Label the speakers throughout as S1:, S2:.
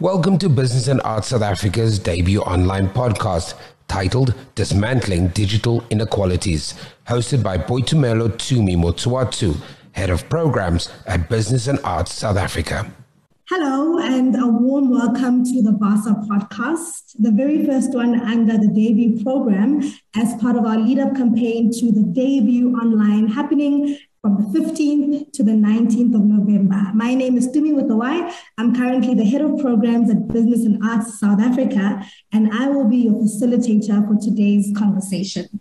S1: Welcome to Business and Arts South Africa's debut online podcast titled Dismantling Digital Inequalities, hosted by Boitumelo Tumi Motsuatu, Head of Programs at Business and Arts South Africa.
S2: Hello, and a warm welcome to the BASA podcast, the very first one under the debut program as part of our lead up campaign to the debut online happening from the 15th to the 19th of November. My name is Tumi with the Y. I'm currently the head of programs at Business and Arts South Africa, and I will be your facilitator for today's conversation.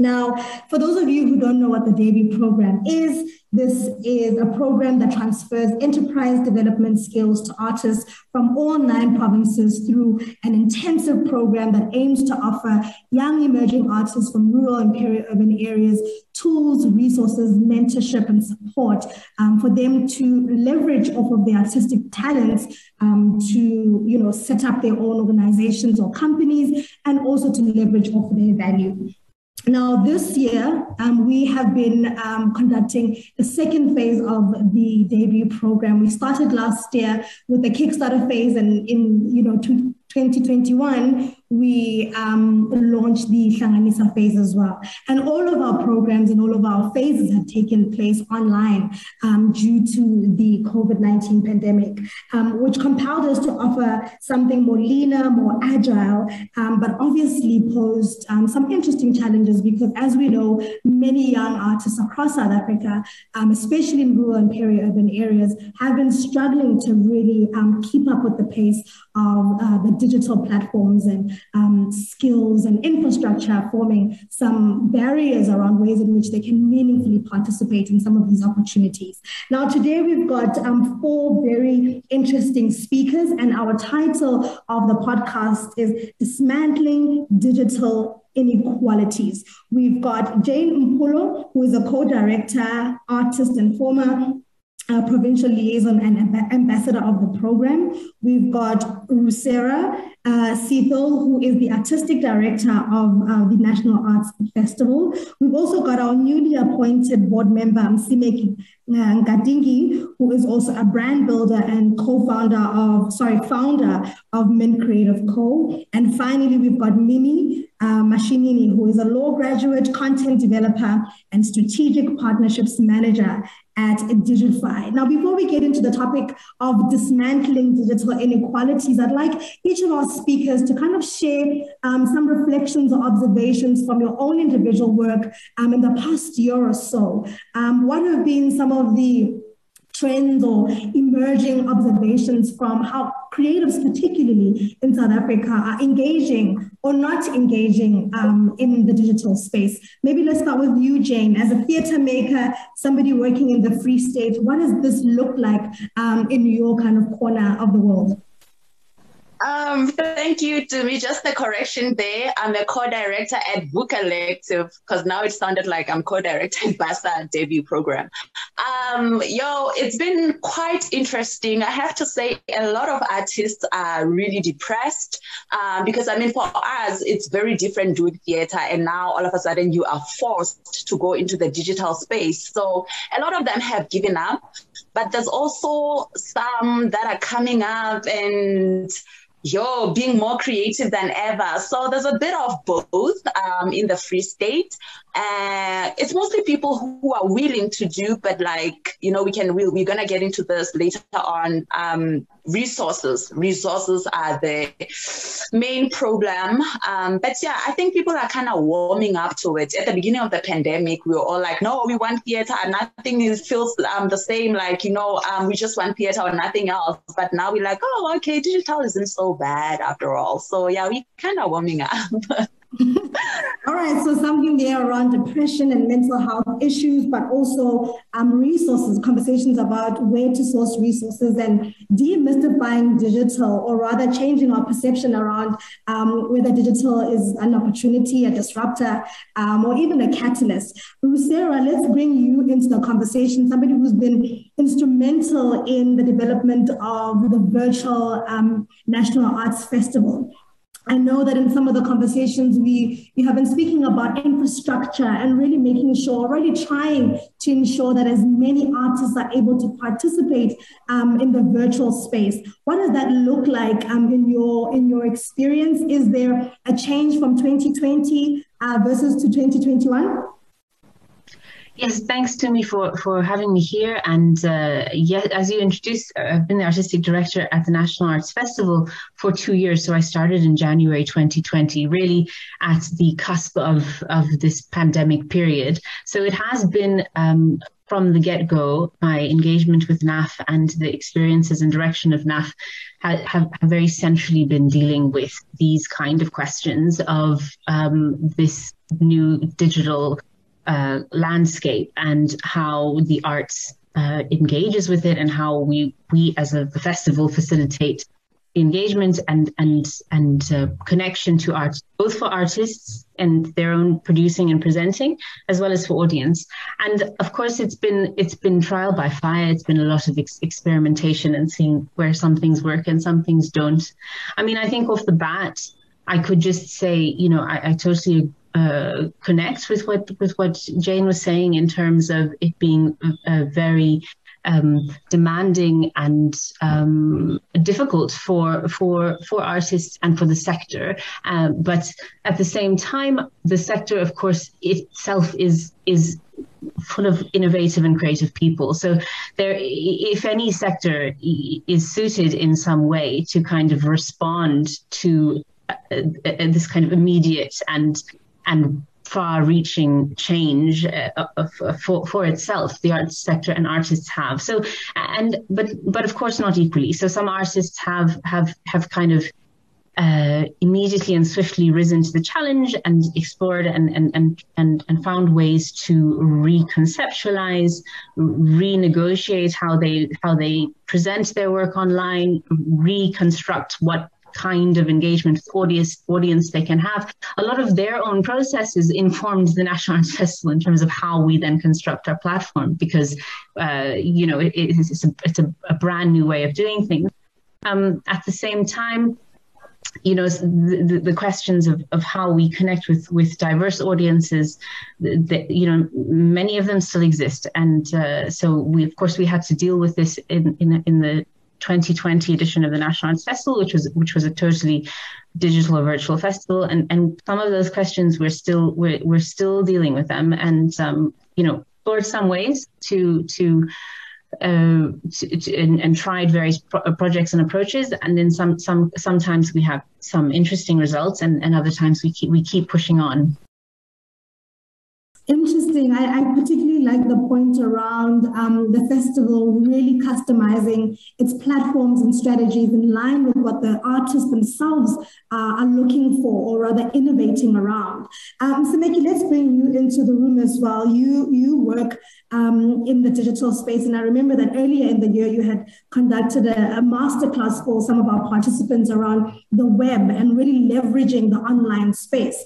S2: Now, for those of you who don't know what the debut program is, this is a program that transfers enterprise development skills to artists from all nine provinces through an intensive program that aims to offer young emerging artists from rural and peri-urban areas tools, resources, mentorship, and support um, for them to leverage off of their artistic talents um, to, you know, set up their own organizations or companies, and also to leverage off of their value. Now, this year, um, we have been um, conducting the second phase of the debut program. We started last year with the Kickstarter phase, and in you know 2021, we um, launched the Hlanganisa phase as well. And all of our programs and all of our phases have taken place online um, due to the COVID 19 pandemic, um, which compelled us to offer something more leaner, more agile, um, but obviously posed um, some interesting challenges because, as we know, many young artists across South Africa, um, especially in rural and peri urban areas, have been struggling to really keep up with the pace of uh, the digital platforms and um, skills and infrastructure, forming some barriers around ways in which they can meaningfully participate in some of these opportunities. Now, today we've got um, four very interesting speakers, and our title of the podcast is Dismantling Digital inequalities. We've got Jane Mpulo, who is a co-director, artist, and former uh, provincial liaison and amb- ambassador of the program. We've got Rucera uh, who is the artistic director of uh, the National Arts Festival. We've also got our newly appointed board member, Msimeki uh, Ngadingi, who is also a brand builder and co-founder of, sorry, founder of Mint Creative Co. And finally, we've got Mimi uh, Mashinini, who is a law graduate, content developer, and strategic partnerships manager at Digify. Now, before we get into the topic of dismantling digital inequalities, I'd like each of our speakers to kind of share um, some reflections or observations from your own individual work um, in the past year or so. Um, what have been some of the trends or emerging observations from how creatives, particularly in South Africa, are engaging or not engaging um, in the digital space. Maybe let's start with you, Jane. As a theatre maker, somebody working in the Free State, what does this look like um, in your kind of corner of the world?
S3: Um, thank you Tumi. Just a correction there. I'm a co-director at Book Collective because now it sounded like I'm co-director at Basa debut program. Um, yo, it's been quite interesting. I have to say, a lot of artists are really depressed um, because I mean, for us, it's very different doing theater, and now all of a sudden you are forced to go into the digital space. So a lot of them have given up, but there's also some that are coming up and yo, being more creative than ever. So there's a bit of both um, in the Free State. Uh, it's mostly people who are willing to do, but like, you know, we can, we, we're going to get into this later on. Um, resources. Resources are the main problem. Um, but yeah, I think people are kind of warming up to it. At the beginning of the pandemic, we were all like, no, we want theater. Nothing is, feels um, the same. Like, you know, um, we just want theater or nothing else. But now we're like, oh, okay, digital isn't so bad after all. So yeah, we kind of warming up.
S2: All right, so something there around depression and mental health issues, but also um, resources, conversations about where to source resources and demystifying digital, or rather changing our perception around um, whether digital is an opportunity, a disruptor, um, or even a catalyst. Sarah, let's bring you into the conversation, somebody who's been instrumental in the development of the virtual um, National Arts Festival. I know that in some of the conversations we, we have been speaking about infrastructure and really making sure, really trying to ensure that as many artists are able to participate um, in the virtual space. What does that look like um, in your in your experience? Is there a change from 2020 uh, versus to 2021?
S4: Yes, thanks Tumi for, for having me here. And uh, yeah, as you introduced, uh, I've been the artistic director at the National Arts Festival for two years. So I started in January 2020, really at the cusp of, of this pandemic period. So it has been um, from the get go, my engagement with NAF and the experiences and direction of NAF have, have, very centrally been dealing with these kind of questions of um, this new digital uh, landscape and how the arts uh, engages with it and how we we as a festival facilitate engagement and and and uh, connection to art both for artists and their own producing and presenting as well as for audience. And of course it's been it's been trial by fire. It's been a lot of ex- experimentation and seeing where some things work and some things don't. I mean i think off the bat i could just say you know i, I totally uh, connects with what with what Jane was saying in terms of it being very um, demanding and um, difficult for for for artists and for the sector. Um, but at the same time, the sector, of course, itself is is full of innovative and creative people. So there, if any sector is suited in some way to kind of respond to uh, uh, this kind of immediate and and far-reaching change uh, for, for itself the arts sector and artists have. So and but but of course not equally. So some artists have have have kind of uh, immediately and swiftly risen to the challenge and explored and, and, and, and, and found ways to reconceptualize, renegotiate how they how they present their work online, reconstruct what kind of engagement with audience audience they can have. A lot of their own processes informed the National Arts Festival in terms of how we then construct our platform because uh, you know it, it's, a, it's a, a, brand new way of doing things. Um, at the same time, you know the, the, questions of, of how we connect with with diverse audiences that you know many of them still exist and uh, so we of course we had to deal with this in in, in the 2020 edition of the National Arts Festival, which was which was a totally digital or virtual festival, and and some of those questions we're still we're, we're still dealing with them, and um, you know, explored some ways to to. Uh, to, to, and, and, tried various pro- projects and approaches, and then some some sometimes we have some interesting results, and, and other times we keep we keep pushing on.
S2: Interesting. I, I, particularly like the point around um, the festival really customizing its platforms and strategies in line with what the artists themselves uh, are looking for, or rather innovating around. Um, so, Meki, let's bring you into the room as well. You you work um, in the digital space, and I remember that earlier in the year you had conducted a, a masterclass for some of our participants around the web and really leveraging the online space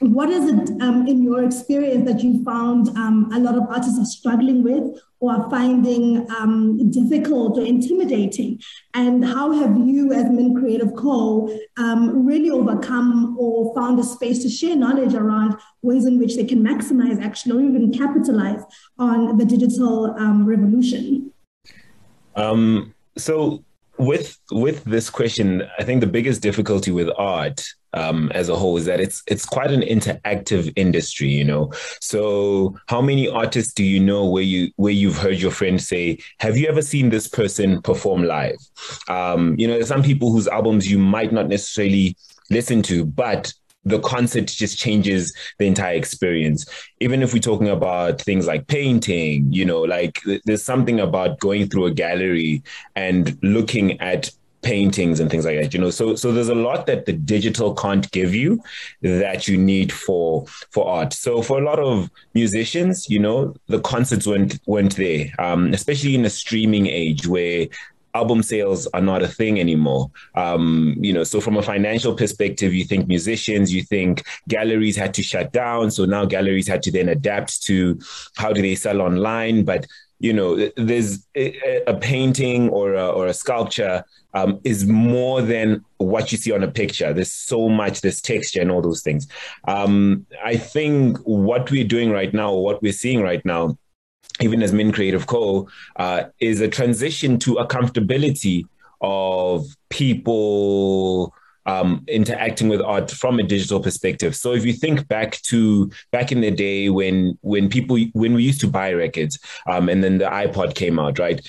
S2: what is it um, in your experience that you found um, a lot of artists are struggling with or are finding um, difficult or intimidating? And how have you, as Mint Creative Co., um, really overcome or found a space to share knowledge around ways in which they can maximize action or even capitalize on the digital um, revolution?
S5: Um, so, with with this question, I think the biggest difficulty with art um, as a whole is that it's it's quite an interactive industry, you know. So how many artists do you know where you where you've heard your friend say, "Have you ever seen this person perform live?" Um, you know, there's some people whose albums you might not necessarily listen to, but the concert just changes the entire experience. Even if we're talking about things like painting, you know, like there's something about going through a gallery and looking at paintings and things like that you know so so there's a lot that the digital can't give you that you need for for art so for a lot of musicians you know the concerts went went there um, especially in a streaming age where album sales are not a thing anymore. Um, you know, so from a financial perspective, you think musicians, you think galleries had to shut down. So now galleries had to then adapt to how do they sell online. But you know, there's a, painting or a, or a sculpture um, is more than what you see on a picture. There's so much, there's texture and all those things. Um, I think what we're doing right now, what we're seeing right now, even as Mint Creative Co., uh, is a transition to a comfortability of people um, interacting with art from a digital perspective. So if you think back to back in the day when when people when we used to buy records, um, and then the iPod came out, right?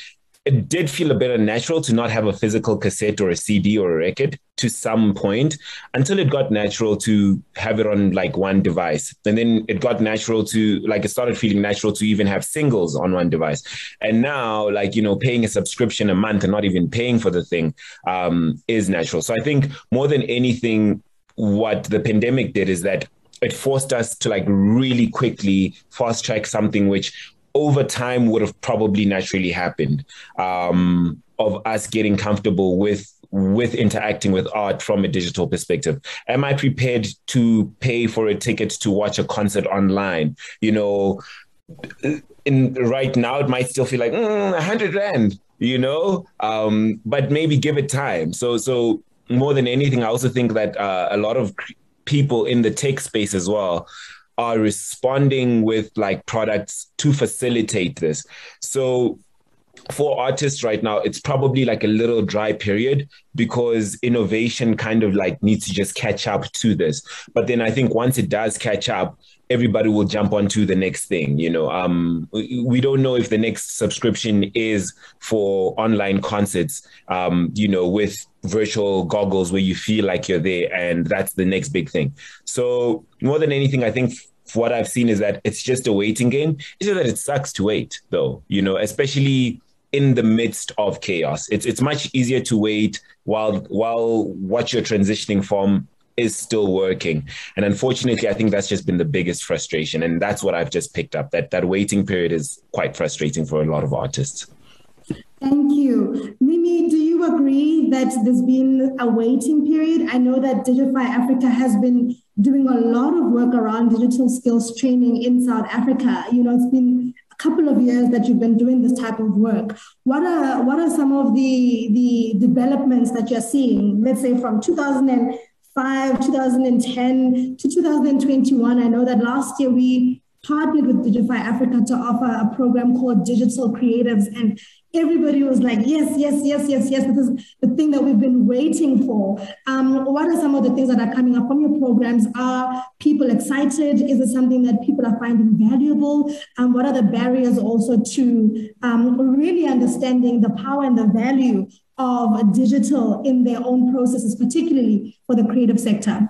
S5: It did feel a bit unnatural to not have a physical cassette or a CD or a record to some point until it got natural to have it on like one device. And then it got natural to like it started feeling natural to even have singles on one device. And now, like, you know, paying a subscription a month and not even paying for the thing um, is natural. So I think more than anything, what the pandemic did is that it forced us to like really quickly fast track something which over time would have probably naturally happened um, of us getting comfortable with with interacting with art from a digital perspective. Am i prepared to pay for a ticket to watch a concert online? You know in right now it might still feel like mm, 100 rand you know? Um, but maybe give it time. So so more than anything i also think that uh, a lot of people in the tech space as well are responding with like products to facilitate this. So for artists right now, it's probably like a little dry period because innovation kind of like needs to just catch up to this. But then I think once it does catch up, everybody will jump onto the next thing. You know, um, we don't know if the next subscription is for online concerts. Um, you know, with virtual goggles where you feel like you're there, and that's the next big thing. So more than anything, I think what I've seen is that it's just a waiting game. It's just that it sucks to wait, though. You know, especially in the midst of chaos. It's it's much easier to wait while while what you're transitioning from is still working. And unfortunately, I think that's just been the biggest frustration. And that's what I've just picked up that that waiting period is quite frustrating for a lot of artists.
S2: Thank you. Mimi, do you agree that there's been a waiting period? I know that Digify Africa has been doing a lot of work around digital skills training in South Africa. You know, it's been a couple of years that you've been doing this type of work. What are what are some of the the developments that you're seeing? Let's say from 2005, 2010 to 2021. I know that last year we partnered with Digify Africa to offer a program called Digital Creatives. And everybody was like, yes, yes, yes, yes, yes, this is the thing that we've been waiting for. Um, what are some of the things that are coming up from your programs? Are people excited? Is it something that people are finding valuable? Um, what are the barriers also to um, really understanding the power and the value of digital in their own processes, particularly for the creative sector?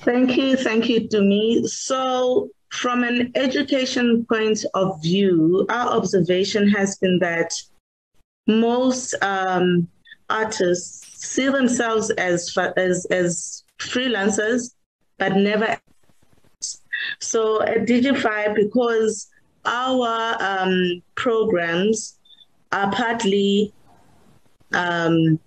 S6: Thank you. Thank you me. So, from an education point of view, our observation has been that most um, artists see themselves as, as, as freelancers, but never. So, at Digify, because our um, programs are partly um,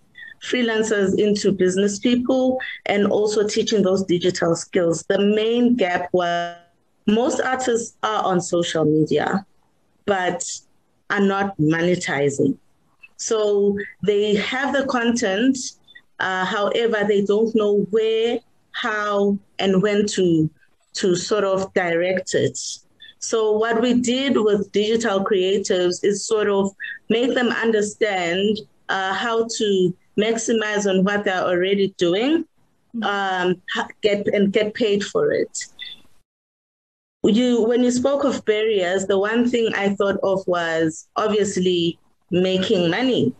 S6: freelancers into business people and also teaching those digital skills. The main gap was most artists are on social media, but are not monetizing. So they have the content, uh, however, they don't know where, how, and when to to sort of direct it. So what we did with digital creatives is sort of make them understand uh, how to maximize on what they're already doing, um, get and get paid for it. You, when you spoke of barriers, the one thing I thought of was obviously making money.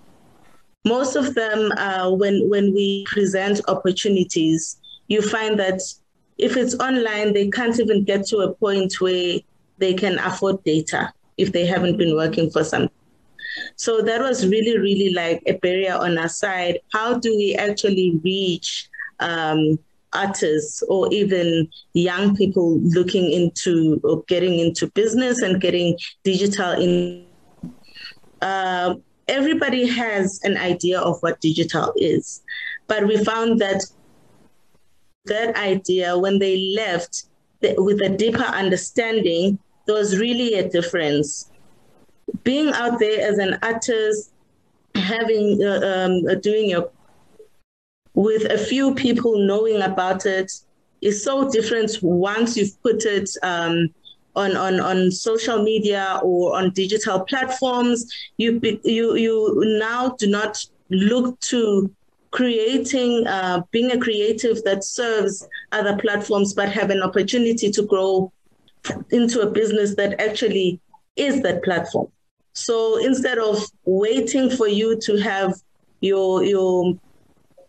S6: Most of them, uh, when when we present opportunities, you find that if it's online, they can't even get to a point where they can afford data if they haven't been working for some so that was really, really like a barrier on our side. How do we actually reach um, artists or even young people looking into or getting into business and getting digital in? Uh, everybody has an idea of what digital is, but we found that that idea when they left with a deeper understanding there was really a difference. Being out there as an artist, having uh, um, uh, doing your with a few people knowing about it is so different once you've put it um, on, on, on social media or on digital platforms. You, you, you now do not look to creating, uh, being a creative that serves other platforms, but have an opportunity to grow into a business that actually is that platform. So instead of waiting for you to have your your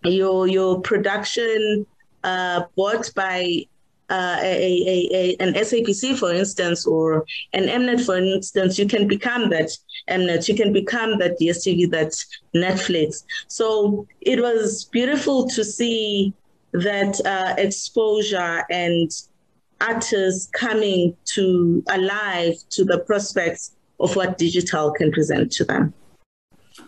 S6: your your production uh, bought by uh, a, a, a, an SABC, for instance, or an Mnet, for instance, you can become that Mnet, you can become that DSTV, that Netflix. So it was beautiful to see that uh, exposure and artists coming to alive to the prospects of what digital can present to them.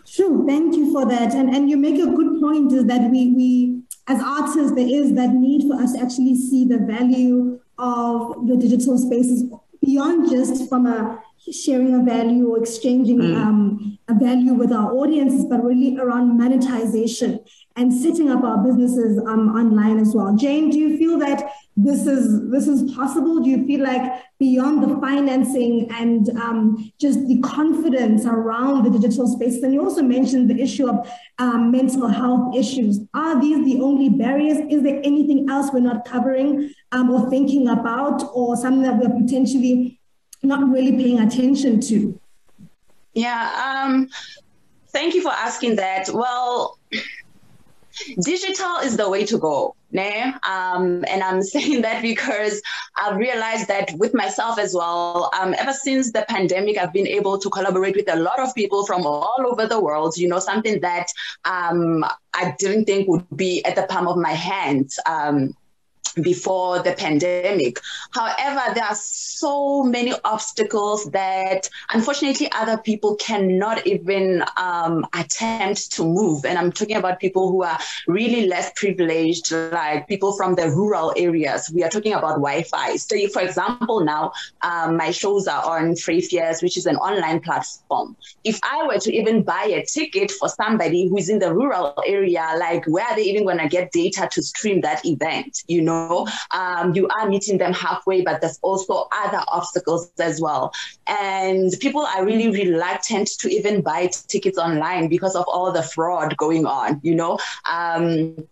S2: Sure, thank you for that. And and you make a good point is that we we as artists there is that need for us to actually see the value of the digital spaces beyond just from a sharing a value or exchanging mm. um, value with our audiences, but really around monetization and setting up our businesses um, online as well. Jane, do you feel that this is this is possible? Do you feel like beyond the financing and um, just the confidence around the digital space? And you also mentioned the issue of um, mental health issues. Are these the only barriers? Is there anything else we're not covering um, or thinking about, or something that we're potentially not really paying attention to?
S3: Yeah. Um, thank you for asking that. Well digital is the way to go. Né? Um, and I'm saying that because I've realized that with myself as well, um, ever since the pandemic, I've been able to collaborate with a lot of people from all over the world, you know, something that um, I didn't think would be at the palm of my hand. Um, before the pandemic. However, there are so many obstacles that unfortunately other people cannot even um, attempt to move. And I'm talking about people who are really less privileged, like people from the rural areas. We are talking about Wi Fi. So, for example, now um, my shows are on Freyfiers, which is an online platform. If I were to even buy a ticket for somebody who's in the rural area, like where are they even going to get data to stream that event? You know? Know, um, you are meeting them halfway, but there's also other obstacles as well. And people are really reluctant to even buy tickets online because of all the fraud going on, you know. Um,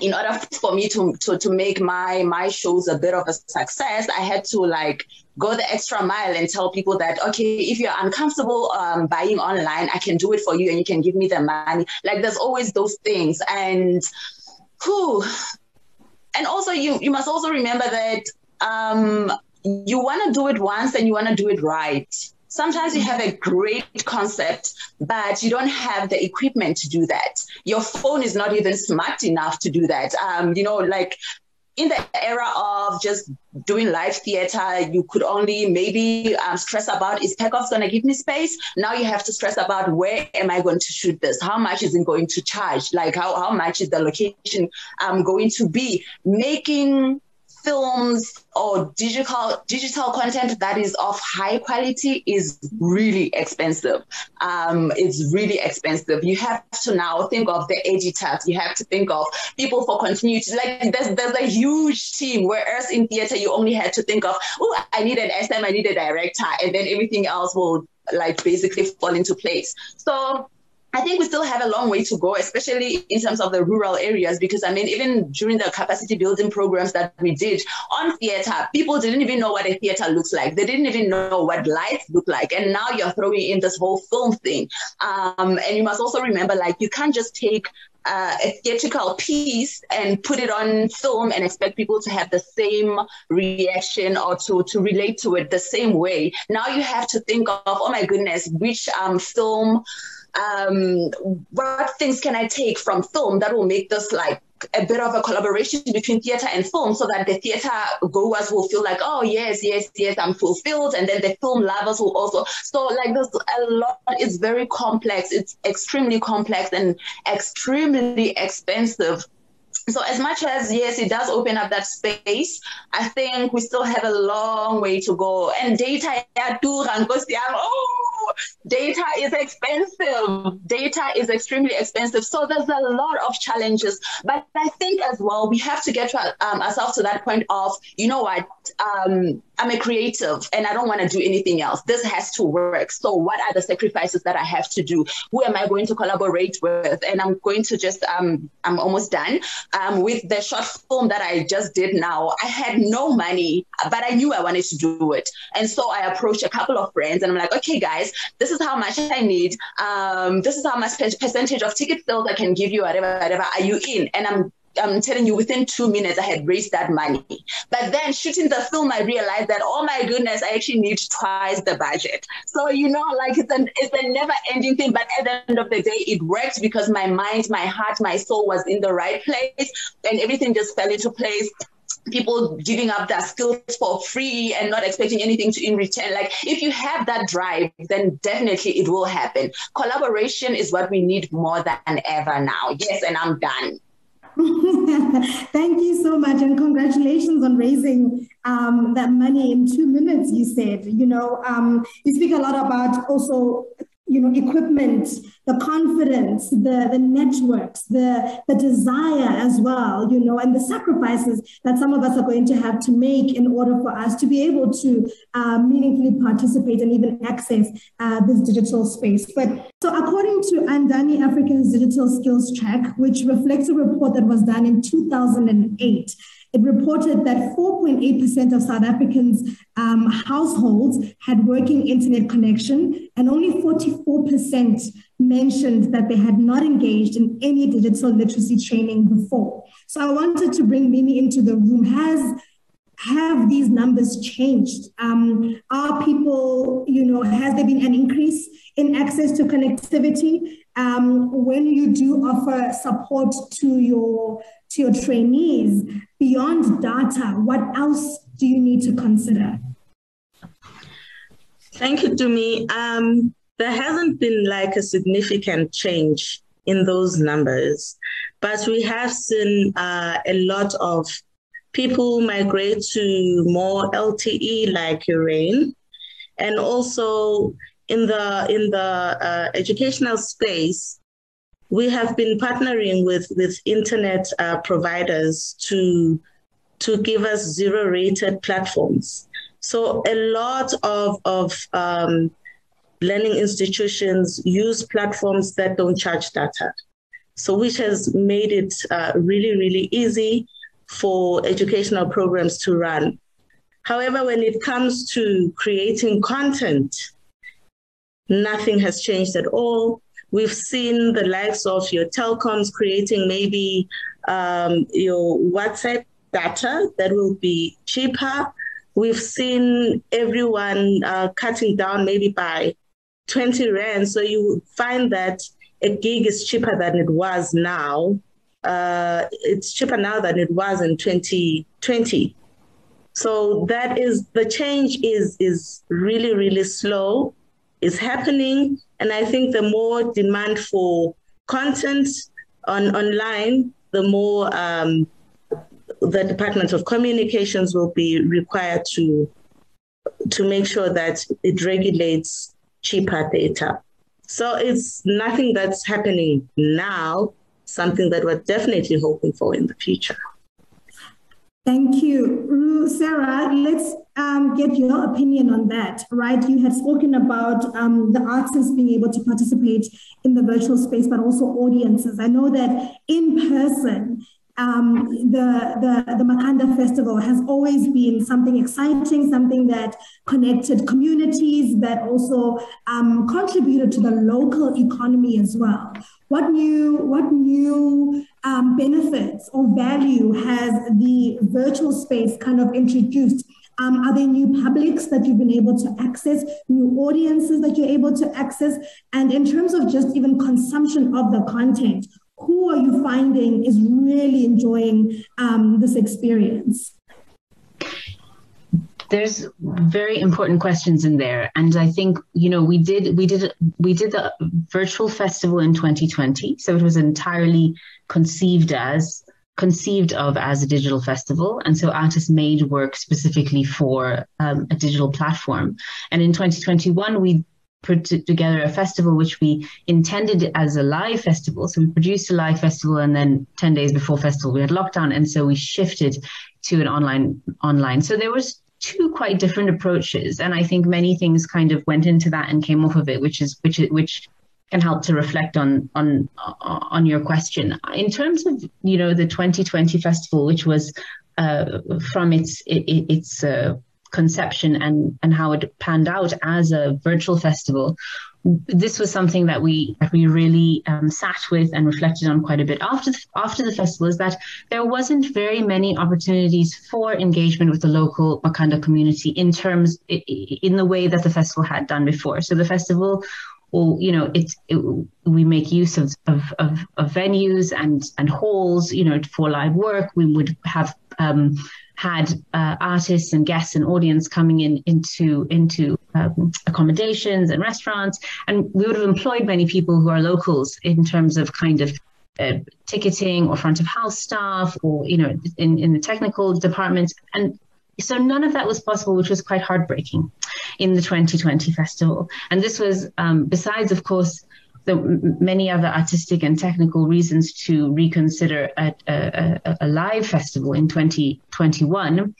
S3: in order for me to, to to make my my shows a bit of a success, I had to like go the extra mile and tell people that okay, if you're uncomfortable um, buying online, I can do it for you and you can give me the money. Like there's always those things, and who and also you you must also remember that um, you want to do it once and you want to do it right. Sometimes you have a great concept, but you don't have the equipment to do that. Your phone is not even smart enough to do that. Um, you know, like in the era of just doing live theater, you could only maybe um, stress about is PACOFS going to give me space? Now you have to stress about where am I going to shoot this? How much is it going to charge? Like how, how much is the location um, going to be? Making films or digital digital content that is of high quality is really expensive. Um, it's really expensive. You have to now think of the editors. You have to think of people for continuity. Like there's there's a huge team. Whereas in theater you only had to think of oh I need an SM, I need a director, and then everything else will like basically fall into place. So I think we still have a long way to go, especially in terms of the rural areas, because I mean, even during the capacity building programs that we did on theater, people didn't even know what a theater looks like. They didn't even know what lights look like. And now you're throwing in this whole film thing. Um, and you must also remember, like, you can't just take uh, a theatrical piece and put it on film and expect people to have the same reaction or to, to relate to it the same way. Now you have to think of, oh my goodness, which um, film um, what things can I take from film that will make this like a bit of a collaboration between theater and film so that the theater goers will feel like, oh, yes, yes, yes, I'm fulfilled. And then the film lovers will also. So, like, there's a lot, it's very complex. It's extremely complex and extremely expensive so as much as yes it does open up that space i think we still have a long way to go. And data oh data is expensive. Data is extremely expensive. So there's a lot of challenges. But i think as well we have to get um, ourselves to that point of you know what um, I'm a creative and I don't want to do anything else. This has to work. So what are the sacrifices that I have to do? Who am I going to collaborate with? And I'm going to just um I'm almost done. Um with the short film that I just did now, I had no money, but I knew I wanted to do it. And so I approached a couple of friends and I'm like, okay guys, this is how much I need. Um this is how much percentage of ticket sales I can give you, whatever, whatever. Are you in? And I'm I'm telling you, within two minutes, I had raised that money. But then shooting the film, I realized that, oh my goodness, I actually need twice the budget. So, you know, like it's, an, it's a never ending thing. But at the end of the day, it worked because my mind, my heart, my soul was in the right place and everything just fell into place people giving up their skills for free and not expecting anything to in return like if you have that drive then definitely it will happen collaboration is what we need more than ever now yes and i'm done
S2: Thank you so much, and congratulations on raising um, that money in two minutes. You said, you know, um, you speak a lot about also you know, equipment, the confidence, the, the networks, the, the desire as well, you know, and the sacrifices that some of us are going to have to make in order for us to be able to uh, meaningfully participate and even access uh, this digital space. But so according to Andani Africa's Digital Skills Track, which reflects a report that was done in 2008, it reported that 4.8% of South Africans' um, households had working internet connection, and only 44% mentioned that they had not engaged in any digital literacy training before. So I wanted to bring Mimi into the room. Has have these numbers changed? Um, are people, you know, has there been an increase in access to connectivity? Um, when you do offer support to your to your trainees beyond data, what else do you need to consider?
S6: Thank you, Tumi. Um, there hasn't been like a significant change in those numbers, but we have seen uh, a lot of people migrate to more LTE like Urain, and also in the in the uh, educational space, we have been partnering with with internet uh, providers to to give us zero rated platforms. So a lot of of um, learning institutions use platforms that don't charge data. So which has made it uh, really really easy for educational programs to run. However, when it comes to creating content, nothing has changed at all. We've seen the likes of your telecoms creating maybe um, your WhatsApp data that will be cheaper. We've seen everyone uh, cutting down maybe by 20 Rand. So you find that a gig is cheaper than it was now. Uh, it's cheaper now than it was in 2020. So that is the change is is really really slow. It's happening, and I think the more demand for content on online, the more um, the Department of Communications will be required to to make sure that it regulates cheaper data. So it's nothing that's happening now, something that we're definitely hoping for in the future.
S2: Thank you. Sarah, let's um, get your opinion on that, right? You had spoken about um, the artists being able to participate in the virtual space, but also audiences. I know that in person, um, the, the, the Makhanda Festival has always been something exciting, something that connected communities, that also um, contributed to the local economy as well. What new, what new um, benefits or value has the virtual space kind of introduced? Um, are there new publics that you've been able to access, new audiences that you're able to access? And in terms of just even consumption of the content, who are you finding is really enjoying um, this experience?
S4: There's very important questions in there and i think you know we did we did we did the virtual festival in 2020 so it was entirely conceived as conceived of as a digital festival. And so artists made work specifically for um, a digital platform. And in 2021, we put together a festival which we intended as a live festival. So we produced a live festival, and then ten days before festival we had lockdown, and so we shifted to an online online. So there was two quite different approaches, and I think many things kind of went into that and came off of it, which is which which can help to reflect on on on your question. In terms of you know the 2020 festival, which was uh, from its its uh, conception and and how it panned out as a virtual festival this was something that we that we really um, sat with and reflected on quite a bit after the, after the festival is that there wasn't very many opportunities for engagement with the local Makhanda community in terms in the way that the festival had done before. So the festival well, you know, it's it, we make use of, of, of, of, venues and and halls, you know, for live work. We would have um, had uh, artists and guests and audience coming in into into um, accommodations and restaurants, and we would have employed many people who are locals in terms of kind of uh, ticketing or front of house staff or you know in, in the technical department and so none of that was possible, which was quite heartbreaking in the 2020 festival. And this was, um, besides, of course, the many other artistic and technical reasons to reconsider a, a, a live festival in 2021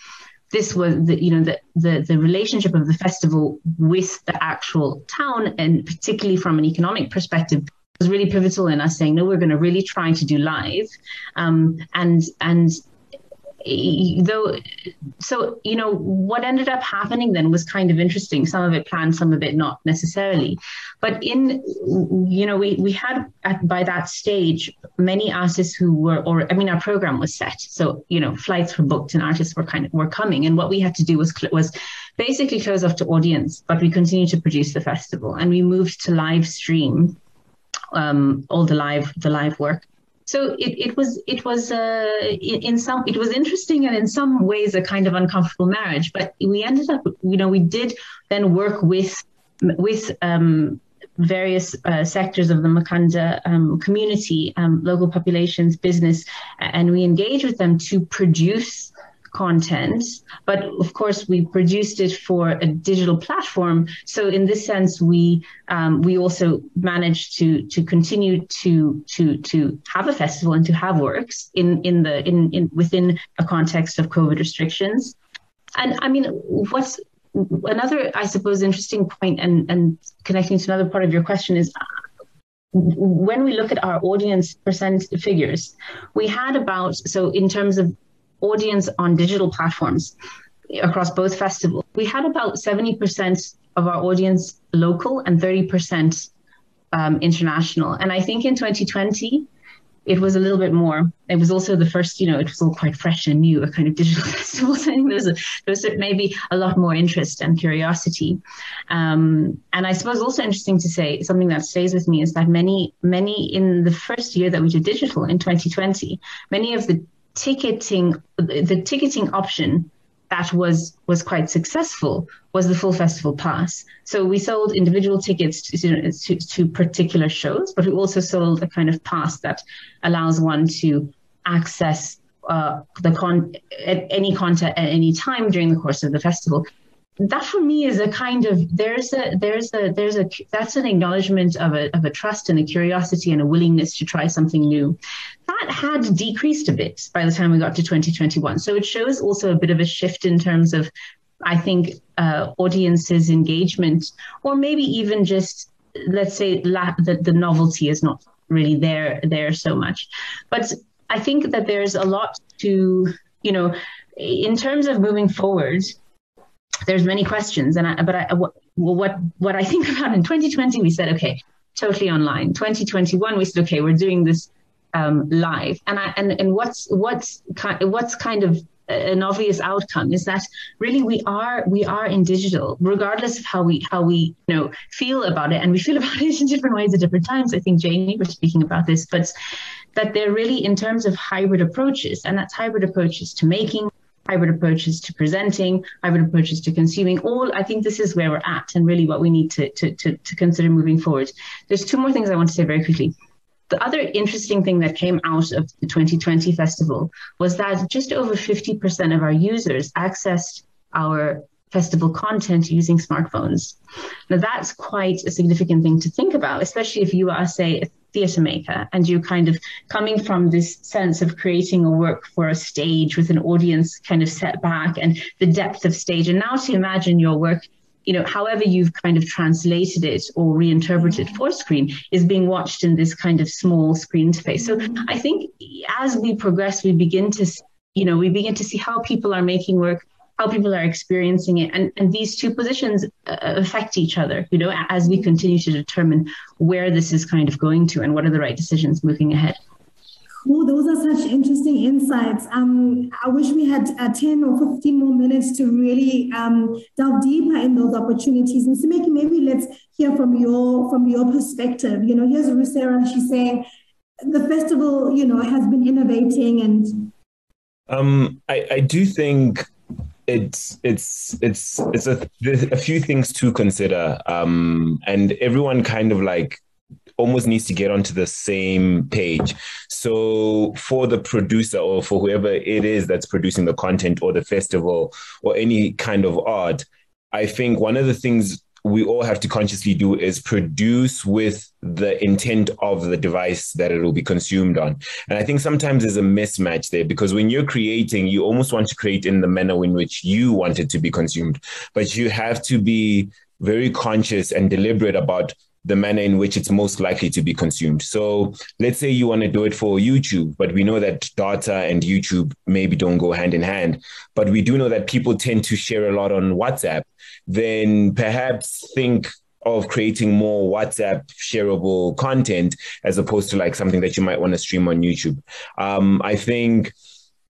S4: this was the you know the, the the relationship of the festival with the actual town and particularly from an economic perspective was really pivotal in us saying no we're going to really try to do live. Um, and and though so you know what ended up happening then was kind of interesting. Some of it planned some of it not necessarily. But in you know we we had at, by that stage many artists who were or i mean our program was set. So you know flights were booked and artists were kind of were coming. And what we had to do was was basically close off to audience but we continued to produce the festival. And we moved to live stream um, all the live the live work so it, it was it was uh, in, some it was interesting and in some ways a kind of uncomfortable marriage. But we ended up, you know, we did then work with with um, various uh, sectors of the Makhanda um, community, um, local populations, business, and we engage with them to produce content, but of course we produced it for a digital platform. So in this sense, we um, we also managed to to continue to to to have a festival and to have works in in the in, in within a context of COVID restrictions. And I mean, what's another, I suppose, interesting point and and connecting to another part of your question is when we look at our audience percent figures, we had about so in terms of audience on digital platforms across both festivals. We had about 70% of our audience local and 30% um, international. And I think in 2020, it was a little bit more. It was also the first, you know, it was all quite fresh and new, a kind of digital festival. There was, a, there was maybe a lot more interest and curiosity. Um, and I suppose also interesting to say something that stays with me is that many, many in the first year that we did digital in 2020, many of the ticketing the ticketing option that was was quite successful was the full festival pass. So we sold individual tickets to, to, to, particular shows, but we also sold a kind of pass that allows one to access uh, the con any content at any time during the course of the festival that for me is a kind of there's a there's a there's a that's an acknowledgement of a of a trust and a curiosity and a willingness to try something new. That had decreased a bit by the time we got to 2021 so it shows also a bit of a shift in terms of i think uh, audiences engagement or maybe even just let's say la- the, the novelty is not really there there so much. But i think that there's a lot to you know in terms of moving forward there's many questions, and I, but I, what, what what I think about in 2020, we said okay, totally online. 2021, we said okay, we're doing this um, live, and I and and what's what's kind what's kind of an obvious outcome is that really we are we are in digital regardless of how we how we you know feel about it. And we feel about it in different ways at different times. I think jamie was speaking about this but that they're really in terms of hybrid approaches. And that's hybrid approaches to making hybrid approaches to presenting, hybrid approaches to consuming. All I think this is where we're at, and really what we need to, to, to, to consider moving forward. There's two more things I want to say very quickly. the other interesting thing that came out of the 2020 festival was that just over 50% of our users accessed our festival content using smartphones. Now, that's quite a significant thing to think about, especially if you are, say, theatre maker and you're kind of coming from this sense of creating a work for a stage with an audience kind of set back and the depth of stage. And now to imagine your work you know, however you've kind of translated it or reinterpreted mm-hmm. for screen is being watched in this kind of small screen space. So mm-hmm. I think as we progress, we begin to, you know, we begin to see how people are making work, how people are experiencing it, and and these two positions uh, affect each other. You know, as we continue to determine where this is kind of going to and what are the right decisions moving ahead.
S2: Oh, those are such interesting insights. Um, I wish we had uh, 10 or 15 more minutes to really um, delve deeper in those opportunities. And Simeki, maybe let's hear from your from your perspective. You know, here's Rucera, she's saying the festival, you know, has been innovating and
S5: um, I, I do think it's it's it's it's a, a few things to consider um, and everyone kind of like almost needs to get onto the same page. So for the producer or for whoever it is that's producing the content or the festival or any kind of art, I think one of the things we all have to consciously do is produce with the intent of the device that it will be consumed on. And I think sometimes there's a mismatch there because when you're creating, you almost want to create in the manner in which you want it to be consumed, but you have to be very conscious and deliberate about the manner in which it's most likely to be consumed. So let's say you want to do it for YouTube, but we know that data and YouTube maybe don't go hand in hand. But we do know that people tend to share a lot on WhatsApp. Then perhaps think of creating more WhatsApp shareable content as opposed to like something that you might want to stream on YouTube. Um, I think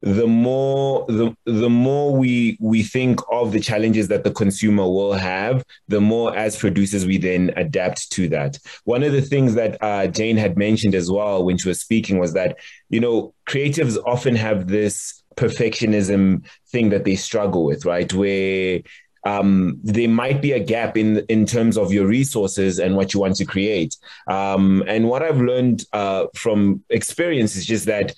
S5: the more the the more we we think of the challenges that the consumer will have the more as producers we then adapt to that one of the things that uh, jane had mentioned as well when she was speaking was that you know creatives often have this perfectionism thing that they struggle with right where um, there might be a gap in in terms of your resources and what you want to create. Um, and what I've learned uh, from experience is just that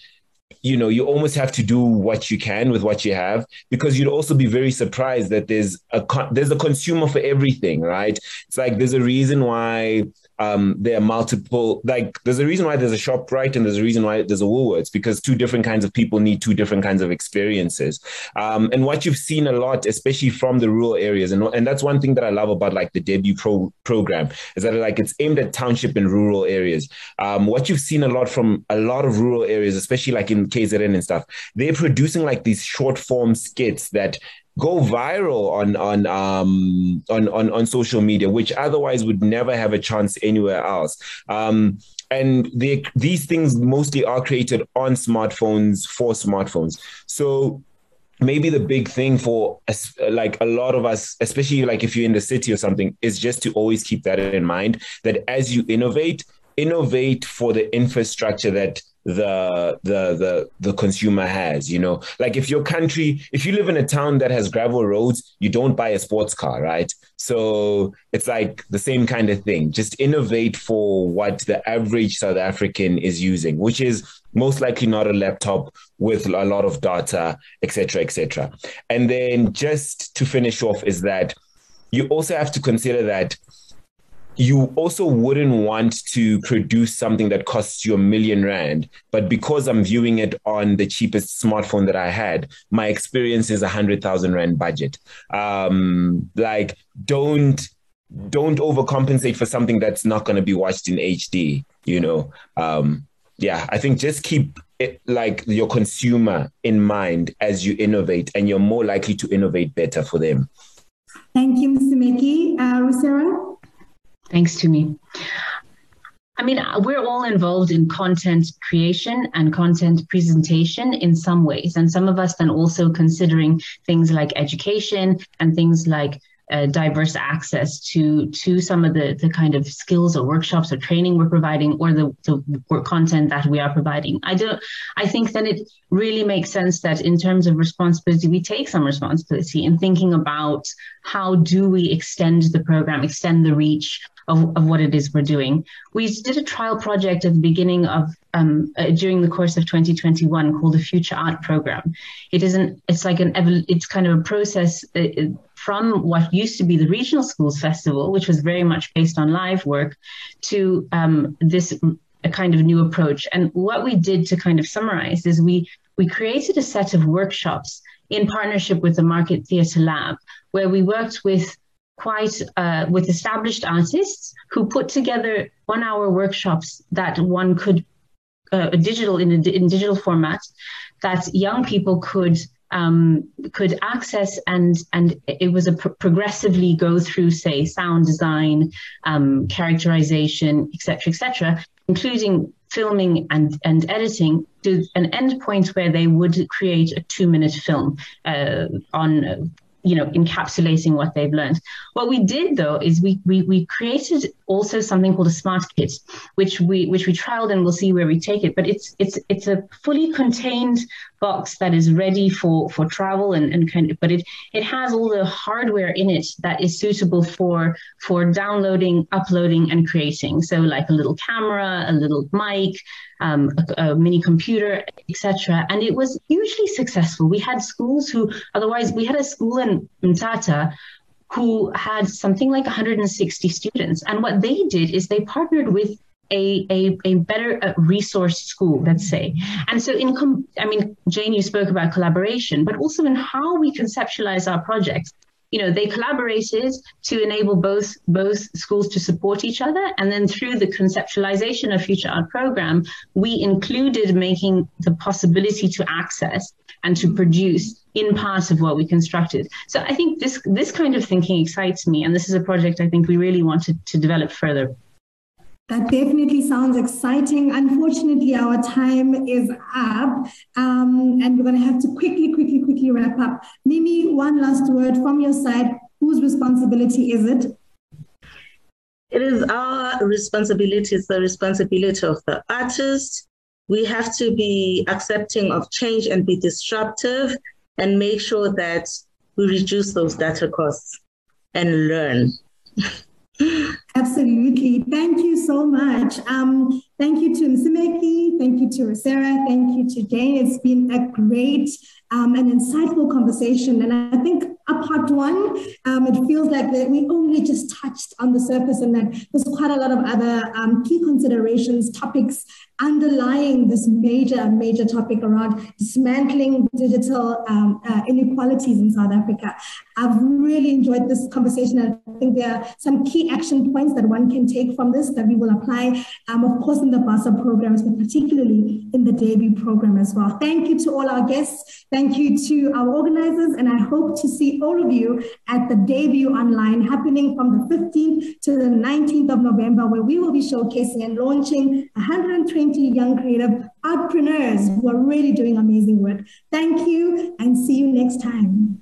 S5: you know you almost have to do what you can with what you have because you'd also be very surprised that there's a there's a consumer for everything right it's like there's a reason why um, there are multiple like there's a reason why there's a Shoprite and there's a reason why there's a woolworths because two different kinds of people need two different kinds of experiences. Um, and what you've seen a lot especially from the rural areas and, and that's one thing that i love about like the debut pro program is that like it's aimed at township and rural areas. Um, what you've seen a lot from a lot of rural areas especially like in kzn and stuff they're producing like these short form skits that go viral on on um on on on social media, which otherwise would never have a chance anywhere else. Um, and they, these things mostly are created on smartphones for smartphones. So maybe the big thing for like a lot of us especially like if you're in the city or something is just to always keep that in mind that as you innovate innovate for the infrastructure that the the the the consumer has you know? Like if your country if you live in a town that has gravel roads you don't buy a sports car right? So it's like the same kind of thing. Just innovate for what the average south african is using which is most likely not a laptop with a lot of data etc etc and then just to finish off is that you also have to consider that you also wouldn't want to produce something that costs you a million rand but because i'm viewing it on the cheapest smartphone that i had my experience is a hundred thousand rand budget um like don't don't overcompensate for something that's not going to be watched in hd you know um yeah i think just keep it, like your consumer in mind as you innovate and you're more likely to innovate better for them
S2: thank you mr Miki. uh, Rucera?
S4: Thanks Tumi. I mean, we're all involved in content creation and content presentation in some ways. And some of us then also considering things like education and things like uh, diverse access to to some of the the kind of skills or workshops or training we're providing or the, the work content that we are providing i don't i think that it really makes sense that in terms of responsibility we take some responsibility in thinking about how do we extend the program extend the reach of, of what it is we're doing. We did a trial project at the beginning of um, uh, during the course of 2021 called the Future Art Program. It isn't. It's like an. It's kind of a process uh, uh, from what used to be the Regional Schools Festival, which was very much based on live work, to um, this a kind of new approach. And what we did to kind of summarize is we we created a set of workshops in partnership with the Market Theatre Lab, where we worked with quite uh, with established artists who put together one hour workshops that one could uh, digital in, a, in digital format that young people could um, could access and and it was a pr- progressively go through say sound design um, characterization etc etc including filming and, and editing to an end point where they would create a two minute film uh, on you know encapsulating what they've learned what we did though is we we, we created also something called a smart kit which we which we trialed and we'll see where we take it but it's it's it's a fully contained box that is ready for for travel and, and kind of but it it has all the hardware in it that is suitable for for downloading uploading and creating so like a little camera a little mic um, a, a, mini computer, etc. And it was hugely successful. We had schools who, otherwise, we had a school in Mthatha who had something like 160 students. And what they did is they partnered with a, a, a better uh, resource school, let's say. And so, in com- I mean, Jane, you spoke about collaboration, but also in how we conceptualize our projects you know they collaborated to enable both both schools to support each other. And then through the conceptualization of future art program we included making the possibility to access and to produce in part of what we constructed. So i think this this kind of thinking excites me. And this is a project i think we really wanted to develop further.
S2: That definitely sounds exciting. Unfortunately, our time is up, um, and we're going to have to quickly, quickly, quickly wrap up. Mimi, one last word from your side. Whose responsibility is it?
S6: It is our responsibility. It's the responsibility of the artist. We have to be accepting of change and be disruptive and make sure that we reduce those data costs and learn.
S2: Absolutely. Thank you so much. Um, thank you to Msimeki. Thank you to Rucera. Thank you to Jane. It's been a great um, and insightful conversation. And I think a part one, um, it feels like that we only just touched on the surface and that there's quite a lot of other um, key considerations, topics underlying this major, major topic around dismantling digital um, uh, inequalities in South Africa. I've really enjoyed this conversation. I think there are some key action points that one can take from this that we will apply, um, of course, the BASA programs, but particularly in the debut program as well. Thank you to all our guests. Thank you to our organizers, and I hope to see all of you at the debut online happening from the 15th to the 19th of November, where we will be showcasing and launching 120 young creative entrepreneurs who are really doing amazing work. Thank you and see you next time.